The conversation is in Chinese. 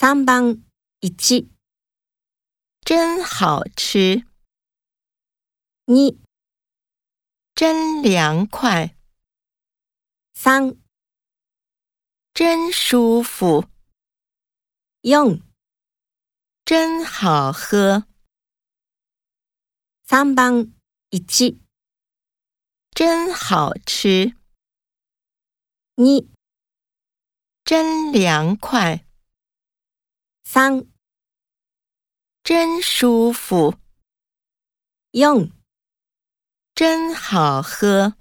三番一，真好吃。二，真凉快。三，真舒服。用，真好喝。三番一，真好吃。二，真凉快。三，真舒服。用，真好喝。